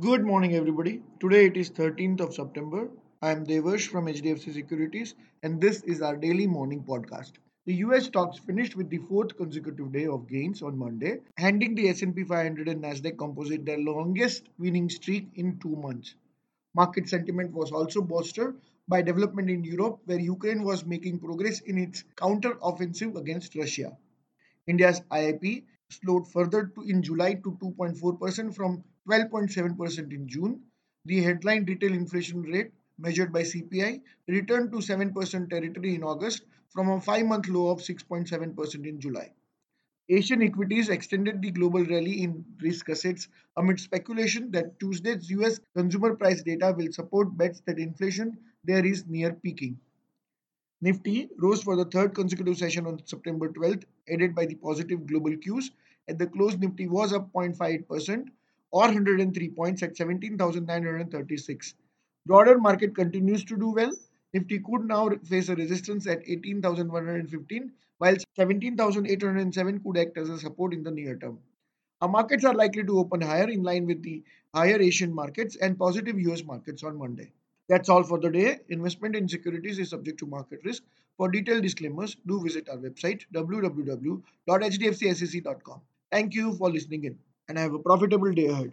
Good morning, everybody. Today it is 13th of September. I am Devarsh from HDFC Securities, and this is our daily morning podcast. The US stocks finished with the fourth consecutive day of gains on Monday, handing the S&P 500 and Nasdaq Composite their longest winning streak in 2 months. Market sentiment was also bolstered by development in Europe where Ukraine was making progress in its counter-offensive against Russia. India's IIP slowed further to, in July to 2.4% from 12.7% in June. The headline retail inflation rate measured by CPI returned to 7% territory in August from a 5-month low of 6.7% in July. Asian equities extended the global rally in risk assets amid speculation that Tuesday's US consumer price data will support bets that inflation there is near peaking. Nifty rose for the third consecutive session on September 12th, aided by the positive global cues. At the close, Nifty was up 0.58% or 103 points at 17,936. Broader market continues to do well. Nifty could now face a resistance at 18,115, while 17,807 could act as a support in the near term. Our markets are likely to open higher in line with the higher Asian markets and positive US markets on Monday. That's all for the day. Investment in securities is subject to market risk. For detailed disclaimers, do visit our website www.hdfcsec.com. Thank you for listening in and have a profitable day ahead.